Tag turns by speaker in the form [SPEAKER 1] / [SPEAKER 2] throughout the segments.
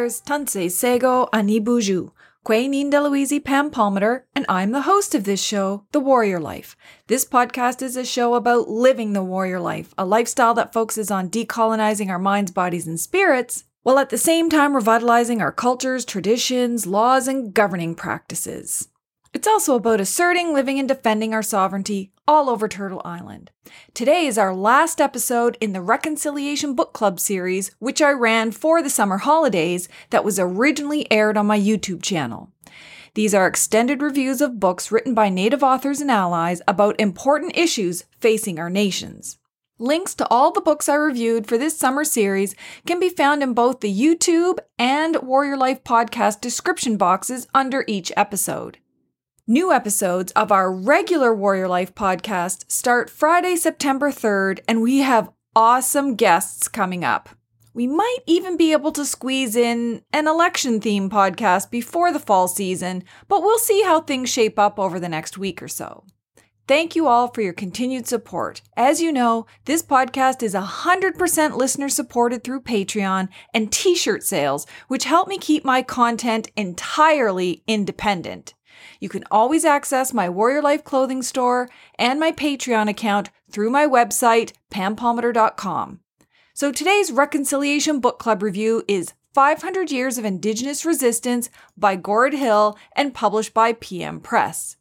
[SPEAKER 1] Back. Tansei Sego Anibuju. Quay Nindaluizi Pam Palmater, and I'm the host of this show, The Warrior Life. This podcast is a show about living the warrior life, a lifestyle that focuses on decolonizing our minds, bodies, and spirits, while at the same time revitalizing our cultures, traditions, laws, and governing practices. It's also about asserting, living, and defending our sovereignty all over Turtle Island. Today is our last episode in the Reconciliation Book Club series, which I ran for the summer holidays that was originally aired on my YouTube channel. These are extended reviews of books written by Native authors and allies about important issues facing our nations. Links to all the books I reviewed for this summer series can be found in both the YouTube and Warrior Life podcast description boxes under each episode. New episodes of our regular Warrior Life podcast start Friday, September 3rd, and we have awesome guests coming up. We might even be able to squeeze in an election theme podcast before the fall season, but we'll see how things shape up over the next week or so. Thank you all for your continued support. As you know, this podcast is 100% listener supported through Patreon and t shirt sales, which help me keep my content entirely independent. You can always access my Warrior Life clothing store and my Patreon account through my website, pampalmater.com. So today's Reconciliation Book Club review is 500 Years of Indigenous Resistance by Gord Hill and published by PM Press.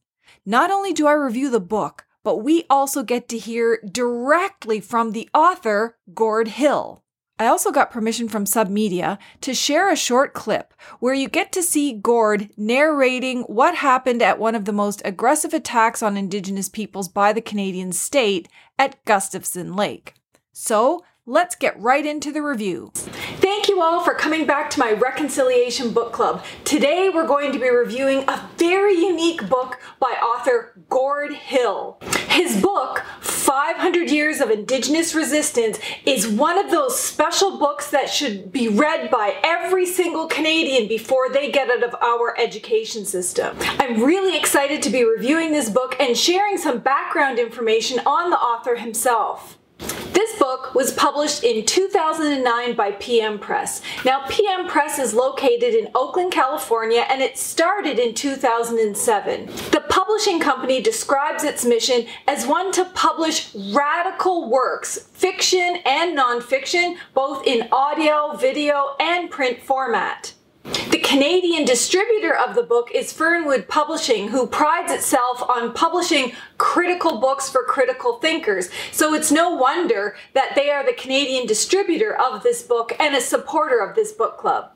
[SPEAKER 1] Not only do I review the book, but we also get to hear directly from the author, Gord Hill. I also got permission from Submedia to share a short clip where you get to see Gord narrating what happened at one of the most aggressive attacks on Indigenous peoples by the Canadian state at Gustafsen Lake. So let's get right into the review. Thank you all for coming back to my Reconciliation Book Club. Today we're going to be reviewing a very unique book by author Gord Hill. His book, 500 Years of Indigenous Resistance, is one of those special books that should be read by every single Canadian before they get out of our education system. I'm really excited to be reviewing this book and sharing some background information on the author himself. This book was published in 2009 by PM Press. Now, PM Press is located in Oakland, California, and it started in 2007. The publishing company describes its mission as one to publish radical works, fiction and nonfiction, both in audio, video, and print format. Canadian distributor of the book is Fernwood Publishing, who prides itself on publishing critical books for critical thinkers. So it's no wonder that they are the Canadian distributor of this book and a supporter of this book club.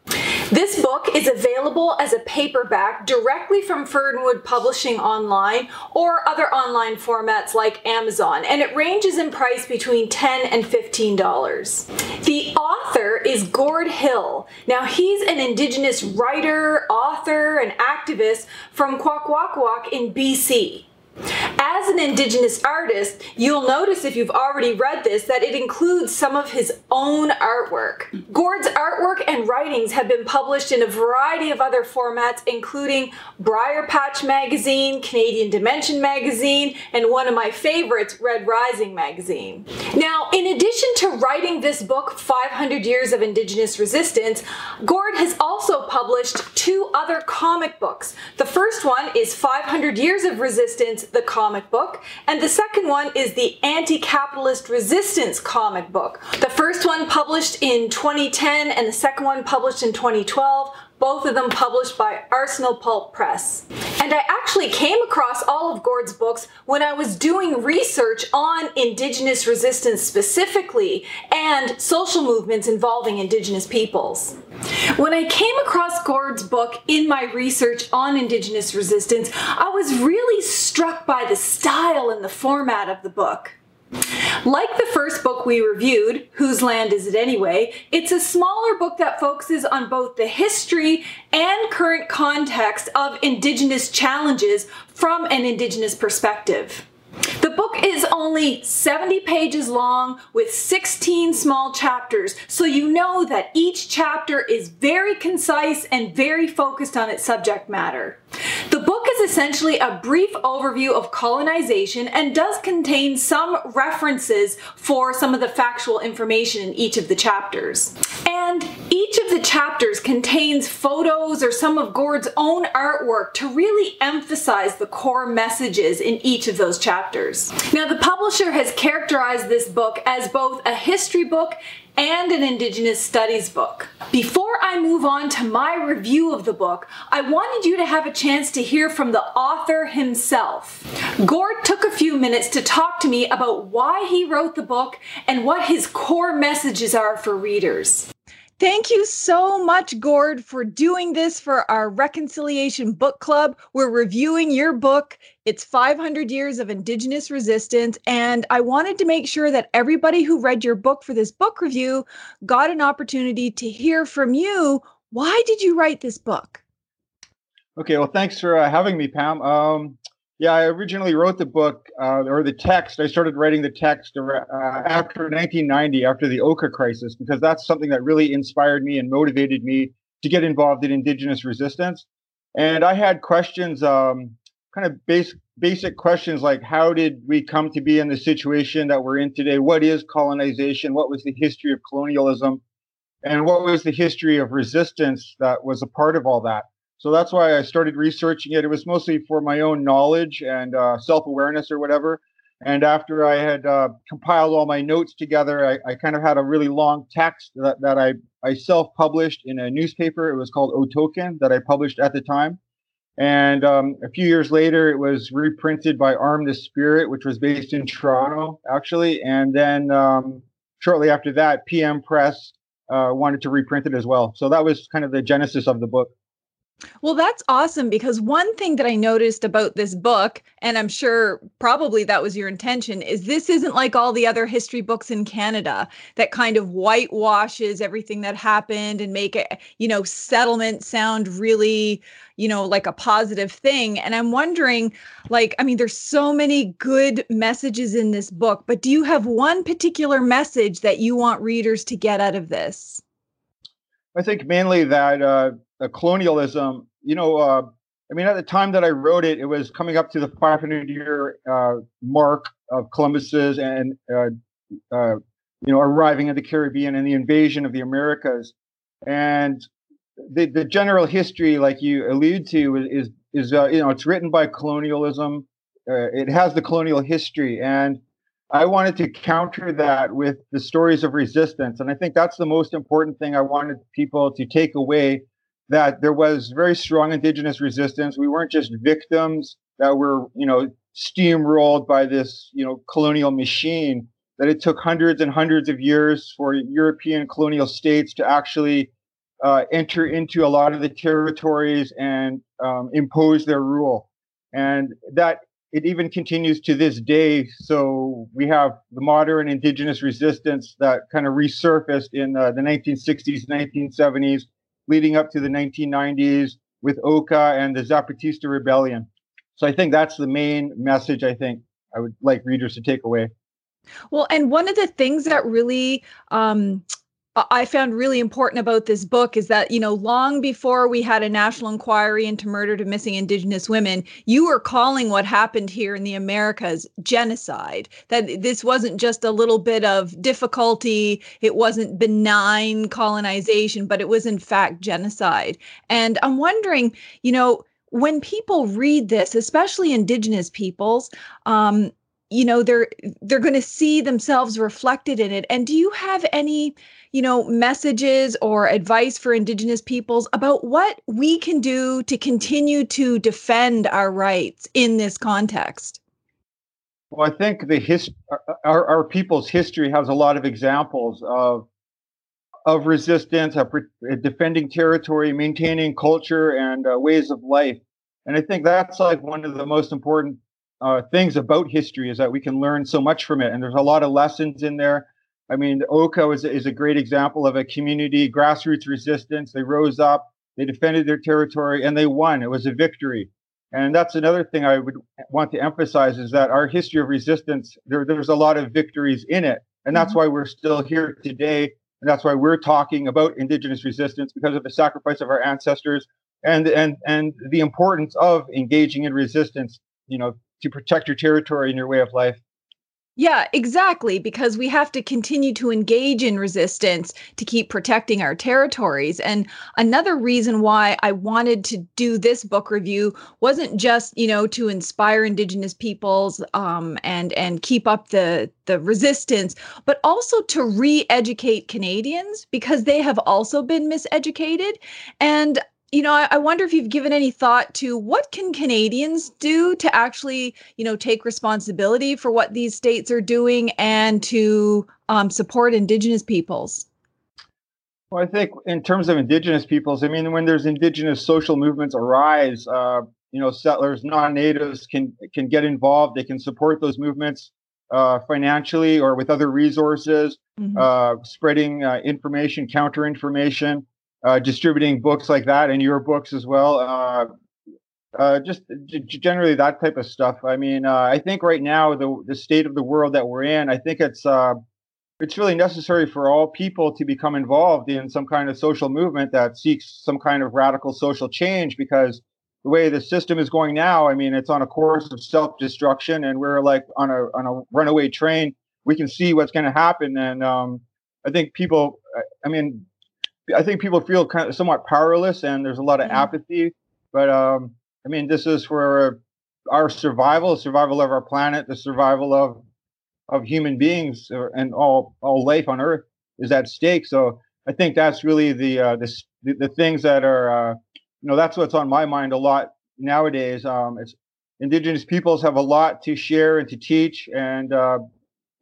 [SPEAKER 1] This book is available as a paperback directly from Fernwood Publishing online or other online formats like Amazon, and it ranges in price between 10 and $15. The author is Gord Hill. Now, he's an Indigenous writer, author, and activist from Kwakwaka'wakw in BC. As an Indigenous artist, you'll notice if you've already read this that it includes some of his own artwork. Gord's artwork and writings have been published in a variety of other formats, including Briarpatch Magazine, Canadian Dimension Magazine, and one of my favorites, Red Rising Magazine. Now, in addition to writing this book, 500 Years of Indigenous Resistance, Gord has also published two other comic books. The first one is 500 Years of Resistance the comic book, and the second one is the Anti Capitalist Resistance comic book. The first one published in 2010 and the second one published in 2012 both of them published by Arsenal Pulp Press. And I actually came across all of Gord's books when I was doing research on Indigenous resistance specifically and social movements involving Indigenous peoples. When I came across Gord's book in my research on Indigenous resistance, I was really struck by the style and the format of the book. Like the first book we reviewed, Whose Land Is It Anyway? It's a smaller book that focuses on both the history and current context of Indigenous challenges from an Indigenous perspective. The book is only 70 pages long with 16 small chapters, so you know that each chapter is very concise and very focused on its subject matter. The book essentially a brief overview of colonization and does contain some references for some of the factual information in each of the chapters. And each of the chapters contains photos or some of Gord's own artwork to really emphasize the core messages in each of those chapters. Now, the publisher has characterized this book as both a history book and an Indigenous Studies book. Before I move on to my review of the book, I wanted you to have a chance to hear from the author himself. Gord took a few minutes to talk to me about why he wrote the book and what his core messages are for readers. Thank you so much, Gord, for doing this for our Reconciliation Book Club. We're reviewing your book. It's 500 Years of Indigenous Resistance. And I wanted to make sure that everybody who read your book for this book review got an opportunity to hear from you. Why did you write this book?
[SPEAKER 2] Okay, well, thanks for uh, having me, Pam. Um, yeah, I originally wrote the book uh, or the text. I started writing the text uh, after 1990, after the Oka crisis, because that's something that really inspired me and motivated me to get involved in Indigenous resistance. And I had questions, um, kind of basic basic questions like how did we come to be in the situation that we're in today? What is colonization? What was the history of colonialism? And what was the history of resistance that was a part of all that? So that's why I started researching it. It was mostly for my own knowledge and uh, self awareness or whatever. And after I had uh, compiled all my notes together, I, I, kind of had a really long text that, that I, I self published in a newspaper. It was called Oh-Toh-Kin that I published at the time. And um, a few years later, it was reprinted by Arm the Spirit, which was based in Toronto, actually. And then um, shortly after that, PM Press uh, wanted to reprint it as well. So that was kind of the genesis of the book.
[SPEAKER 1] Well, that's awesome because one thing that I noticed about this book, and I'm sure probably that was your intention, is this isn't like all the other history books in Canada that kind of whitewashes everything that happened and make it, you know, settlement sound really, you know, like a positive thing. And I'm wondering, like, I mean, there's so many good messages in this book, but do you have one particular message that you want readers to get out of this?
[SPEAKER 2] I think mainly that uh, colonialism, you know, uh, I mean, at the time that I wrote it, it was coming up to the 500 year uh, mark of Columbus's and, uh, uh, you know, arriving in the Caribbean and the invasion of the Americas. And the, the general history, like you allude to, is, is uh, you know, it's written by colonialism. it has the colonial history. And I wanted to counter that with the stories of resistance. And I think that's the most important thing I wanted people to take away that there was very strong indigenous resistance. We weren't just victims that were, you know, steamrolled by this, you know, colonial machine. That it took hundreds and hundreds of years for European colonial states to actually uh, enter into a lot of the territories and um, impose their rule, and that it even continues to this day. So we have the modern indigenous resistance that kind of resurfaced in uh, the 1960s, 1970s, leading up to the 1990s with Oka and the Zapatista rebellion. So I think that's the main message I think I would like readers to take away.
[SPEAKER 1] Well, and one of the things that really um, I found really important about this book is that, you know, long before we had a national inquiry into murder to missing Indigenous women, you were calling what happened here in the Americas genocide. That this wasn't just a little bit of difficulty, it wasn't benign colonization, but it was in fact genocide. And I'm wondering, you know, when people read this, especially Indigenous peoples, um, you know they're they're going to see themselves reflected in it and do you have any you know messages or advice for indigenous peoples about what we can do to continue to defend our rights in this context
[SPEAKER 2] well i think the his our, our people's history has a lot of examples of of resistance of defending territory maintaining culture and uh, ways of life and i think that's like one of the most important uh, things about history is that we can learn so much from it. And there's a lot of lessons in there. I mean, Oka is, is a great example of a community grassroots resistance. They rose up, they defended their territory, and they won. It was a victory. And that's another thing I would want to emphasize is that our history of resistance, there, there's a lot of victories in it. And that's mm-hmm. why we're still here today. And that's why we're talking about Indigenous resistance because of the sacrifice of our ancestors and and and the importance of engaging in resistance. You know, to protect your territory and your way of life.
[SPEAKER 1] Yeah, exactly. Because we have to continue to engage in resistance to keep protecting our territories. And another reason why I wanted to do this book review wasn't just, you know, to inspire Indigenous peoples um, and and keep up the the resistance, but also to re-educate Canadians because they have also been miseducated. And you know, I, I, wonder if you've given any thought to what can Canadians do to actually, you know, take responsibility for what these states are doing and to um, support Indigenous peoples.
[SPEAKER 2] Well, I think in terms of Indigenous peoples, I mean, when there's Indigenous social movements arise, uh, you know, settlers, non-natives can can get involved. They can support those movements uh, financially or with other resources, mm-hmm. uh, spreading uh, information, counter information uh, distributing books like that and your books as well. Uh, uh, just g- generally that type of stuff. I mean, uh, I think right now the the state of the world that we're in, I think it's uh, it's really necessary for all people to become involved in some kind of social movement that seeks some kind of radical social change because the way the system is going now, I mean, it's on a course of self-destruction, and we're like on a on a runaway train. We can see what's going to happen, and um, I think people. I mean, I think people feel kind of somewhat powerless, and there's a lot of mm-hmm. apathy. But um, I mean, this is for our survival, survival of our planet, the survival of of human beings, uh, and all all life on Earth is at stake. So I think that's really the uh, the, the things that are uh, you know that's what's on my mind a lot nowadays. Um, it's indigenous peoples have a lot to share and to teach, and uh,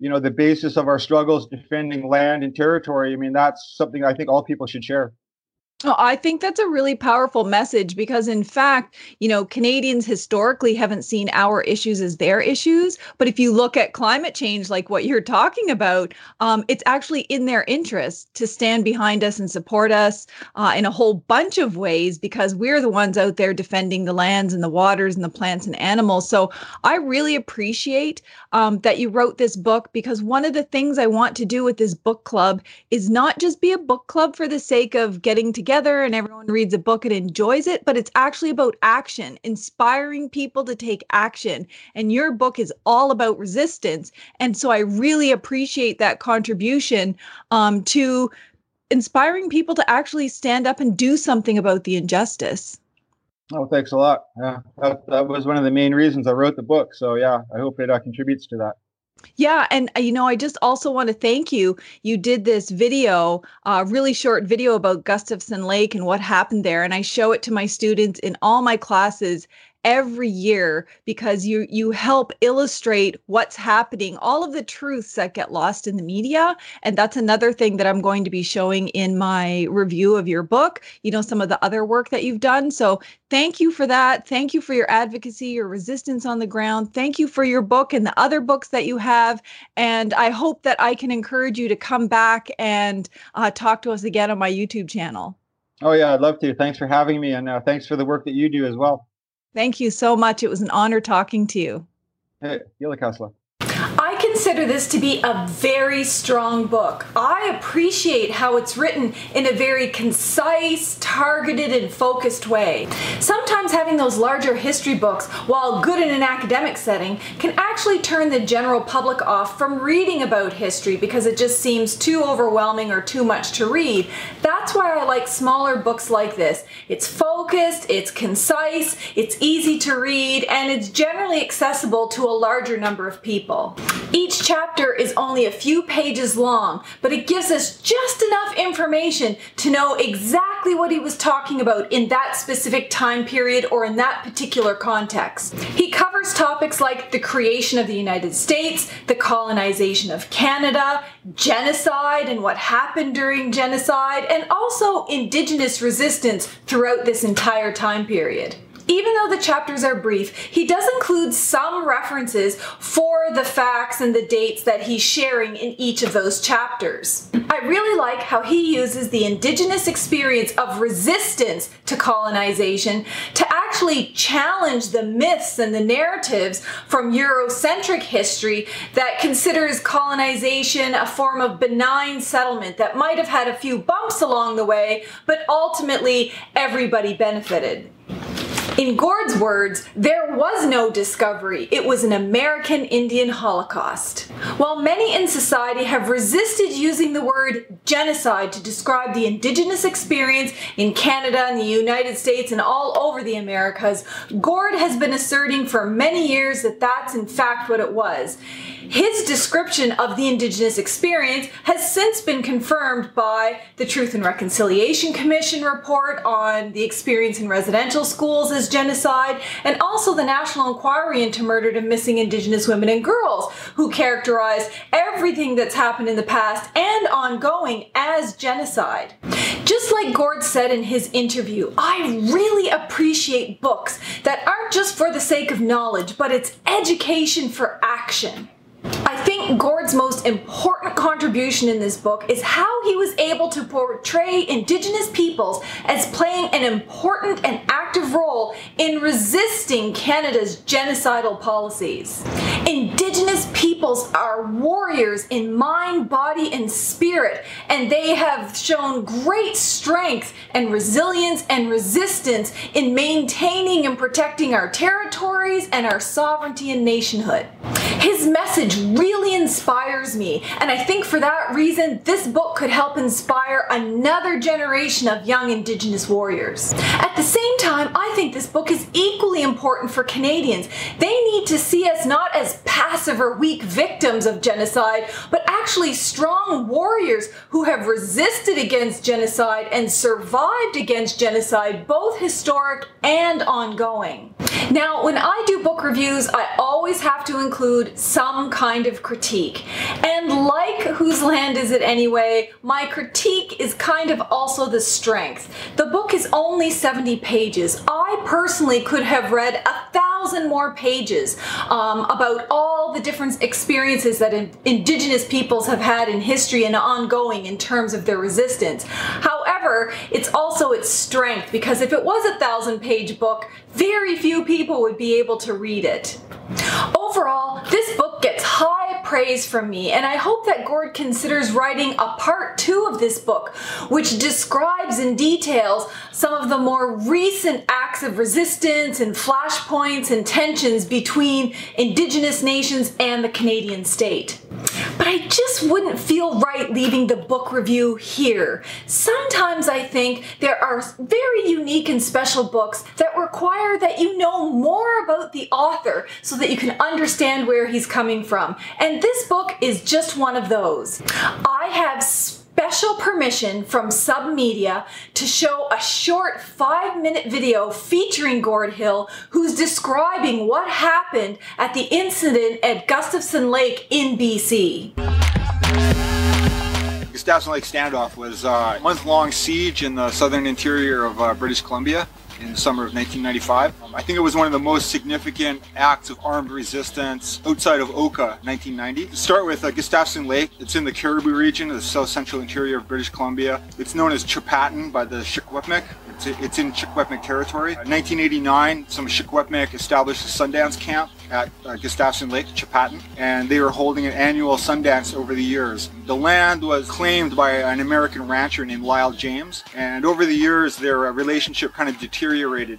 [SPEAKER 2] you know the basis of our struggles defending land and territory i mean that's something i think all people should share
[SPEAKER 1] Oh, I think that's a really powerful message because, in fact, you know, Canadians historically haven't seen our issues as their issues. But if you look at climate change, like what you're talking about, um, it's actually in their interest to stand behind us and support us uh, in a whole bunch of ways because we're the ones out there defending the lands and the waters and the plants and animals. So I really appreciate um, that you wrote this book because one of the things I want to do with this book club is not just be a book club for the sake of getting together together and everyone reads a book and enjoys it, but it's actually about action, inspiring people to take action. And your book is all about resistance. And so I really appreciate that contribution um, to inspiring people to actually stand up and do something about the injustice.
[SPEAKER 2] Oh, thanks a lot. Yeah, that, that was one of the main reasons I wrote the book. So, yeah, I hope it uh, contributes to that.
[SPEAKER 1] Yeah, and uh, you know, I just also want to thank you. You did this video, a uh, really short video about Gustafsen Lake and what happened there, and I show it to my students in all my classes every year because you you help illustrate what's happening. All of the truths that get lost in the media and that's another thing that I'm going to be showing in my review of your book you know some of the other work that you've done. So thank you for that. Thank you for your advocacy your resistance on the ground. Thank you for your book and the other books that you have. And I hope that I can encourage you to come back and uh, talk to us again on my YouTube channel.
[SPEAKER 2] Oh yeah, I'd love to. Thanks for having me, and uh, thanks for the work that you do as well.
[SPEAKER 1] Thank you so much. It was an honor talking to you.
[SPEAKER 2] Hey, Gilakas'la.
[SPEAKER 1] I consider this to be a very strong book. I appreciate how it's written in a very concise, targeted, and focused way. Sometimes having those larger history books, while good in an academic setting, can actually turn the general public off from reading about history because it just seems too overwhelming or too much to read. That's why I like smaller books like this. It's focused, it's concise, it's easy to read, and it's generally accessible to a larger number of people. Each chapter is only a few pages long, but it gives us just enough information to know exactly what he was talking about in that specific time period or in that particular context. He covers topics like the creation of the United States, the colonization of Canada, genocide and what happened during genocide, and also indigenous resistance throughout this entire time period. Even though the chapters are brief, he does include some references for the facts and the dates that he's sharing in each of those chapters. I really like how he uses the indigenous experience of resistance to colonization to actually challenge the myths and the narratives from Eurocentric history that considers colonization a form of benign settlement that might have had a few bumps along the way, but ultimately everybody benefited. In Gord's words, there was no discovery. It was an American Indian Holocaust. While many in society have resisted using the word genocide to describe the indigenous experience in Canada and the United States and all over the Americas, Gord has been asserting for many years that that's in fact what it was. His description of the Indigenous experience has since been confirmed by the Truth and Reconciliation Commission report on the experience in residential schools as genocide, and also the National Inquiry into Murdered and Missing Indigenous Women and Girls, who characterized everything that's happened in the past and ongoing as genocide. Just like Gord said in his interview, I really appreciate books that aren't just for the sake of knowledge, but it's education for action. I think Gord's most important contribution in this book is how he was able to portray Indigenous peoples as playing an important and active role in resisting Canada's genocidal policies. Indigenous peoples are warriors in mind, body, and spirit, and they have shown great strength and resilience and resistance in maintaining and protecting our territories and our sovereignty and nationhood. His message really inspires me, and I think for that reason, this book could help inspire another generation of young Indigenous warriors. At the same time, I think this book is equally important for Canadians. They need to see us not as passive or weak victims of genocide, but actually strong warriors who have resisted against genocide and survived against genocide, both historic and ongoing. Now, when I do book reviews, I always have to include some kind of critique. And like Whose Land Is It Anyway, my critique is kind of also the strength. The book is only 70 pages. I personally could have read a thousand more pages um, about all the different experiences that in- Indigenous peoples have had in history and ongoing in terms of their resistance. However, it's also its strength because if it was a thousand page book, very few people would be able to read it. Overall, this book praise from me, and I hope that Gord considers writing a part two of this book, which describes in details some of the more recent acts of resistance and flashpoints and tensions between Indigenous nations and the Canadian state. But I just wouldn't feel right leaving the book review here. Sometimes I think there are very unique and special books that require that you know more about the author so that you can understand where he's coming from. And this book is just one of those. I have special permission from Submedia to show a short five minute video featuring Gord Hill, who's describing what happened at the incident at Gustafsen Lake in BC.
[SPEAKER 2] Gustafsen Lake standoff was a month long siege in the southern interior of uh, British Columbia in the summer of 1995. Um, I think it was one of the most significant acts of armed resistance outside of Oka 1990. To start with, uh, Gustafsen Lake, it's in the Cariboo region of the south central interior of British Columbia. It's known as Ts'Peten by the Secwepemc. It's, it's in Secwepemc territory. Uh, 1989, some Secwepemc established a Sundance camp at uh, Gustafsen Lake, Ts'Peten, and they were holding an annual Sundance over the years. The land was claimed by an American rancher named Lyle James, and over the years their uh, relationship kind of deteriorated.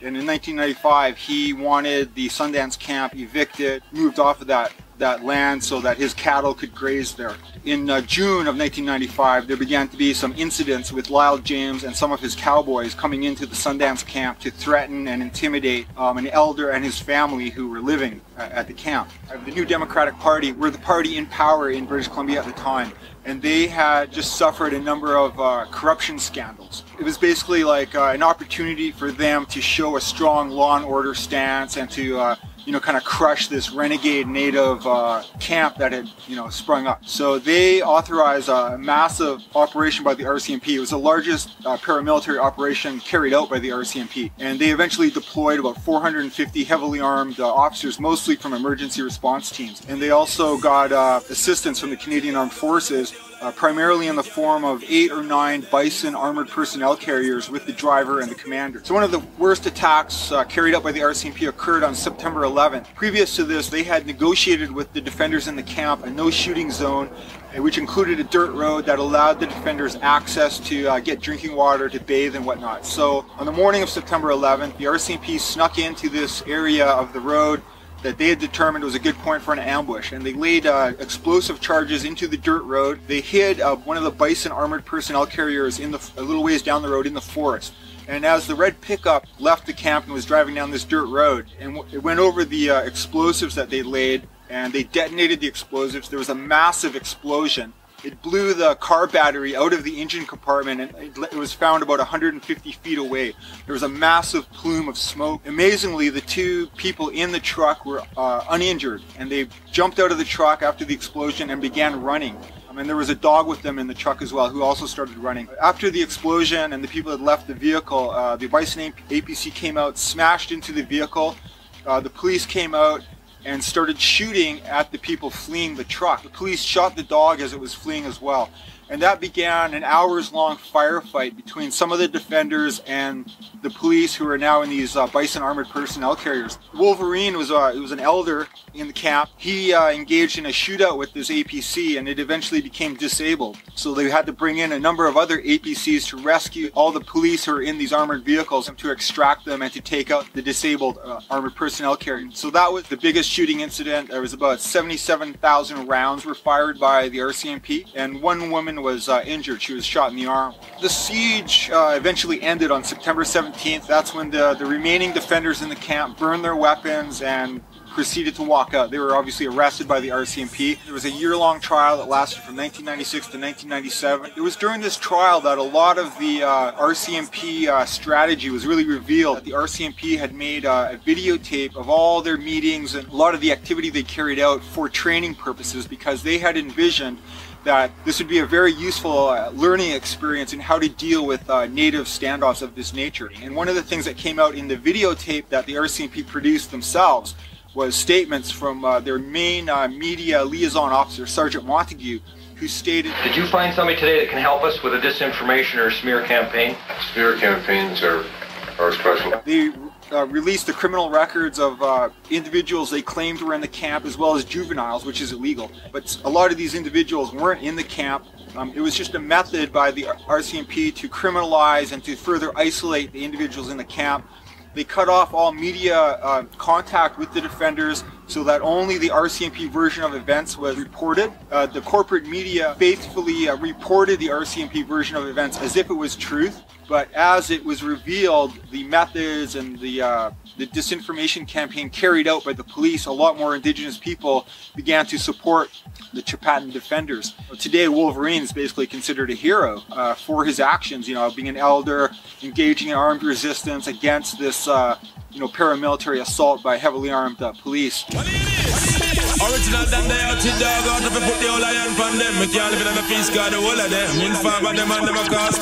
[SPEAKER 2] And in 1995, he wanted the Sundance camp evicted, moved off of that that land so that his cattle could graze there. In uh, June of 1995, there began to be some incidents with Lyle James and some of his cowboys coming into the Sundance camp to threaten and intimidate um, an elder and his family who were living uh, at the camp. Uh, the New Democratic Party were the party in power in British Columbia at the time, and they had just suffered a number of uh, corruption scandals. It was basically like uh, an opportunity for them to show a strong law and order stance and to uh, you know, kind of crush this renegade native uh, camp that had, you know, sprung up. So they authorized a massive operation by the RCMP. It was the largest uh, paramilitary operation carried out by the RCMP. And they eventually deployed about 450 heavily armed uh, officers, mostly from emergency response teams. And they also got uh, assistance from the Canadian Armed Forces uh, primarily in the form of eight or nine Bison armored personnel carriers with the driver and the commander. So one of the worst attacks uh, carried out by the RCMP occurred on September 11th. Previous to this, they had negotiated with the defenders in the camp a no shooting zone uh, which included a dirt road that allowed the defenders access to uh, get drinking water, to bathe, and whatnot. So, on the morning of September 11th, the RCMP snuck into this area of the road that they had determined was a good point for an ambush, and they laid uh, explosive charges into the dirt road. They hid uh, one of the Bison armored personnel carriers in the a little ways down the road in the forest. And as the red pickup left the camp and was driving down this dirt road, and it went over the uh, explosives that they laid, and they detonated the explosives. There was a massive explosion it blew the car battery out of the engine compartment and it was found about 150 feet away. There was a massive plume of smoke. Amazingly, the two people in the truck were uh, uninjured and they jumped out of the truck after the explosion and began running. I mean, there was a dog with them in the truck as well who also started running. After the explosion and the people had left the vehicle, uh, the Bison APC came out, smashed into the vehicle. Uh, the police came out and started shooting at the people fleeing the truck. The police shot the dog as it was fleeing as well. And that began an hours long firefight between some of the defenders and the police who are now in these uh, bison armored personnel carriers. Wolverine was, uh, was an elder in the camp. He uh, engaged in a shootout with this APC and it eventually became disabled. So they had to bring in a number of other APCs to rescue all the police who are in these armored vehicles and to extract them and to take out the disabled uh, armored personnel carrier. So that was the biggest shooting incident. There was about 77,000 rounds were fired by the RCMP and one woman was uh, injured. She was shot in the arm. The siege uh, eventually ended on September 17th. That's when the, the remaining defenders in the camp burned their weapons and proceeded to walk out. They were obviously arrested by the RCMP. There was a year-long trial that lasted from 1996 to 1997. It was during this trial that a lot of the uh, RCMP uh, strategy was really revealed. That the RCMP had made uh, a videotape of all their meetings and a lot of the activity they carried out for training purposes because they had envisioned that this would be a very useful uh, learning experience in how to deal with uh, native standoffs of this nature. And one of the things that came out in the videotape that the RCMP produced themselves was statements from uh, their main uh, media liaison officer, Sergeant Montague, who stated
[SPEAKER 3] Did you find somebody today that can help us with a disinformation or smear campaign?
[SPEAKER 4] Smear campaigns are, are special.
[SPEAKER 2] They uh, released the criminal records of uh, individuals they claimed were in the camp as well as juveniles, which is illegal. But a lot of these individuals weren't in the camp. Um, it was just a method by the RCMP to criminalize and to further isolate the individuals in the camp they cut off all media uh, contact with the defenders so that only the RCMP version of events was reported. Uh, the corporate media faithfully uh, reported the RCMP version of events as if it was truth, but as it was revealed, the methods and the uh, the disinformation campaign carried out by the police, a lot more indigenous people began to support the Ts'Peten defenders. Today, Wolverine is basically considered a hero uh, for his actions, you know, being an elder, engaging in armed resistance against this, uh, you know, paramilitary assault by heavily armed uh, police. Original dog out if put the whole from them. Me can't live in a peace, the whole of them. In them and never cause.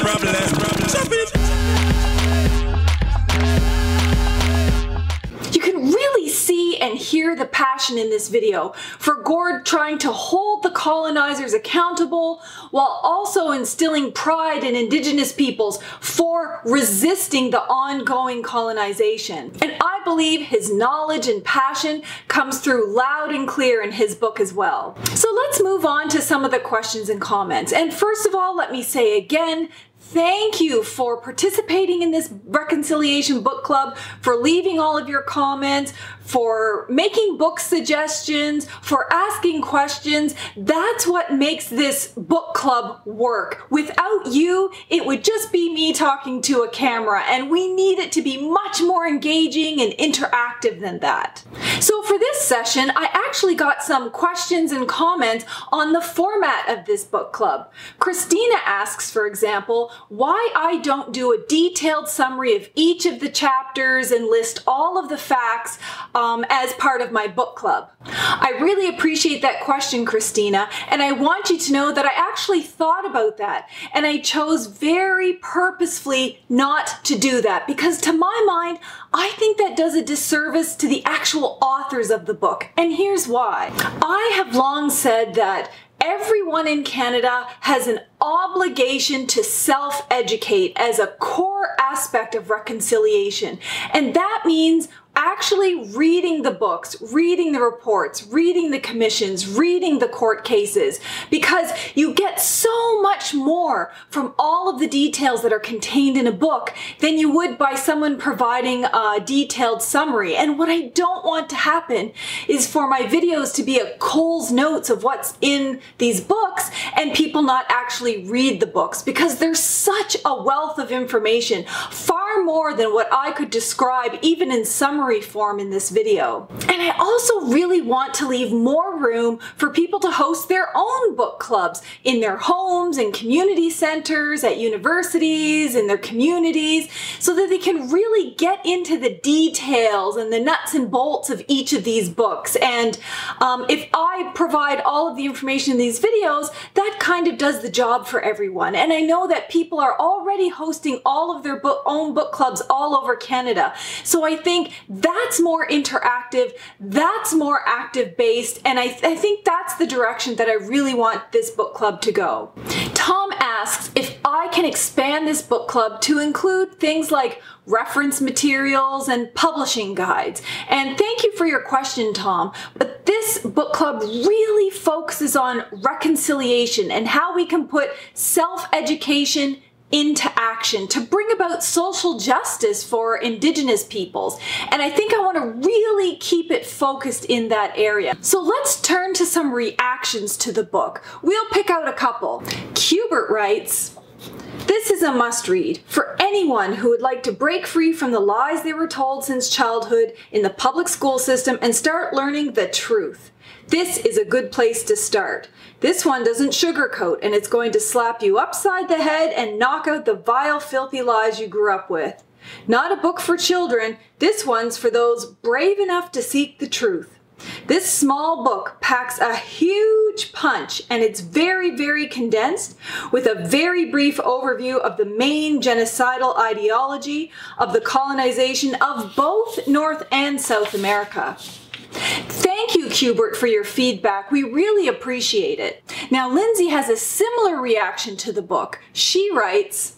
[SPEAKER 1] And hear the passion in this video for Gord trying to hold the colonizers accountable while also instilling pride in indigenous peoples for resisting the ongoing colonization. And I believe his knowledge and passion comes through loud and clear in his book as well. So let's move on to some of the questions and comments. And first of all, let me say again, Thank you for participating in this Reconciliation Book Club, for leaving all of your comments, for making book suggestions, for asking questions. That's what makes this book club work. Without you, it would just be me talking to a camera, and we need it to be much more engaging and interactive than that. So, for this session, I actually got some questions and comments on the format of this book club. Christina asks, for example, why I don't do a detailed summary of each of the chapters and list all of the facts um, as part of my book club. I really appreciate that question, Christina, and I want you to know that I actually thought about that and I chose very purposefully not to do that because, to my mind, I think that does a disservice to the actual authors of the book. And here's why. I have long said that everyone in Canada has an obligation to self educate as a core aspect of reconciliation. And that means actually reading the books, reading the reports, reading the commissions, reading the court cases, because you get so much more from all of the details that are contained in a book than you would by someone providing a detailed summary. And what I don't want to happen is for my videos to be a Coles notes of what's in these books and people not actually read the books because there's such a wealth of information, far more than what I could describe even in summary form in this video. And I also really want to leave more room for people to host their own book clubs in their homes and community centers, at universities, in their communities, so that they can really get into the details and the nuts and bolts of each of these books. And um, if I provide all of the information in these videos, that kind of does the job for everyone. And I know that people are already hosting all of their book, own book clubs all over Canada. So I think that's more interactive, that's more active based, and I, th- I think that's the direction that I really want this book club to go. Tom asks if I can expand this book club to include things like reference materials and publishing guides. And thank you for your question, Tom. But this book club really focuses on reconciliation and how we can put self education into action to bring about social justice for Indigenous peoples. And I think I want to really keep it focused in that area. So let's turn to some reactions to the book. We'll pick out a couple. Cubert writes, this is a must read for anyone who would like to break free from the lies they were told since childhood in the public school system and start learning the truth. This is a good place to start. This one doesn't sugarcoat and it's going to slap you upside the head and knock out the vile, filthy lies you grew up with. Not a book for children, this one's for those brave enough to seek the truth. This small book packs a huge punch and it's very, very condensed with a very brief overview of the main genocidal ideology of the colonization of both North and South America. Thank you, Cubert, for your feedback. We really appreciate it. Now, Lindsay has a similar reaction to the book. She writes,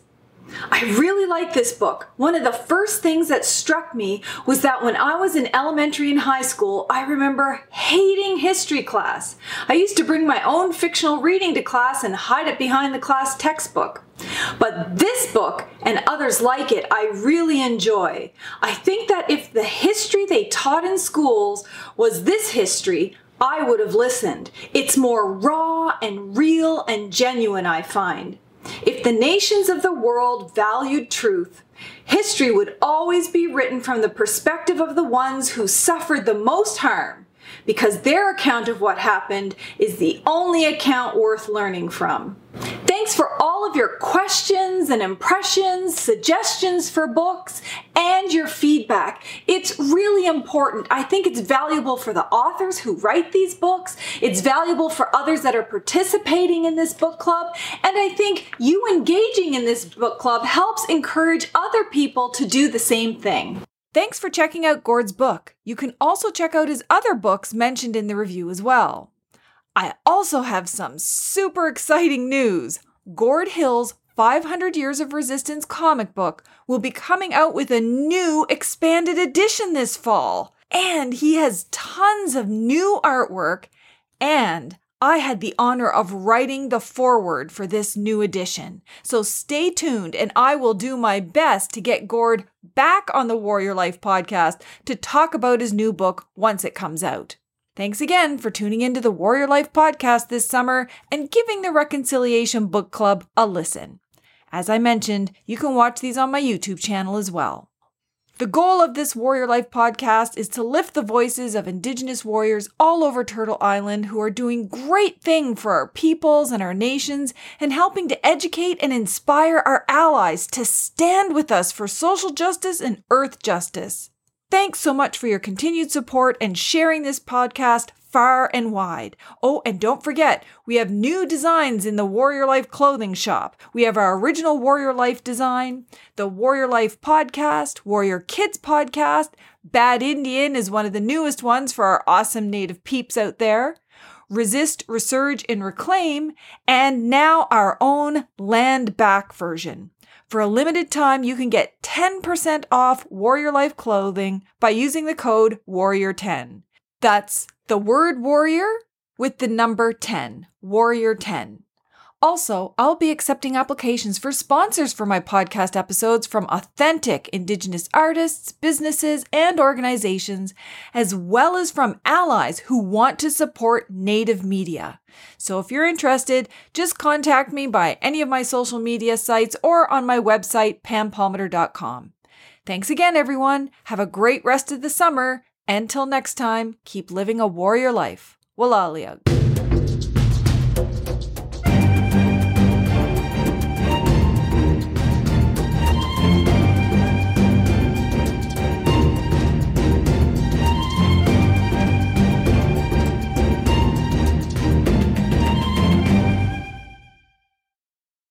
[SPEAKER 1] I really like this book. One of the first things that struck me was that when I was in elementary and high school, I remember hating history class. I used to bring my own fictional reading to class and hide it behind the class textbook. But this book and others like it, I really enjoy. I think that if the history they taught in schools was this history, I would have listened. It's more raw and real and genuine, I find. If the nations of the world valued truth, history would always be written from the perspective of the ones who suffered the most harm, because their account of what happened is the only account worth learning from. Thanks for all of your questions and impressions, suggestions for books, and your feedback. It's really important. I think it's valuable for the authors who write these books. It's valuable for others that are participating in this book club. And I think you engaging in this book club helps encourage other people to do the same thing.
[SPEAKER 5] Thanks for checking out Gord's book. You can also check out his other books mentioned in the review as well. I also have some super exciting news. Gord Hill's 500 Years of Resistance comic book will be coming out with a new expanded edition this fall. And he has tons of new artwork. And I had the honor of writing the foreword for this new edition. So stay tuned and I will do my best to get Gord back on the Warrior Life podcast to talk about his new book once it comes out. Thanks again for tuning into the Warrior Life podcast this summer and giving the Reconciliation Book Club a listen. As I mentioned, you can watch these on my YouTube channel as well.
[SPEAKER 1] The goal of this Warrior Life podcast is to lift the voices of Indigenous warriors all over Turtle Island who are doing great things for our peoples and our nations and helping to educate and inspire our allies to stand with us for social justice and earth justice. Thanks so much for your continued support and sharing this podcast far and wide. Oh, and don't forget, we have new designs in the Warrior Life clothing shop. We have our original Warrior Life design, the Warrior Life podcast, Warrior Kids podcast. Bad Indian is one of the newest ones for our awesome native peeps out there. Resist, Resurge, and Reclaim, and now our own Land Back version. For a limited time, you can get 10% off Warrior Life clothing by using the code WARRIOR10. That's the word warrior with the number 10, Warrior 10. Also, I'll be accepting applications for sponsors for my podcast episodes from authentic Indigenous artists, businesses, and organizations, as well as from allies who want to support Native media. So if you're interested, just contact me by any of my social media sites or on my website, pampalmater.com. Thanks again, everyone. Have a great rest of the summer. Until next time, keep living a warrior life. Walaliag.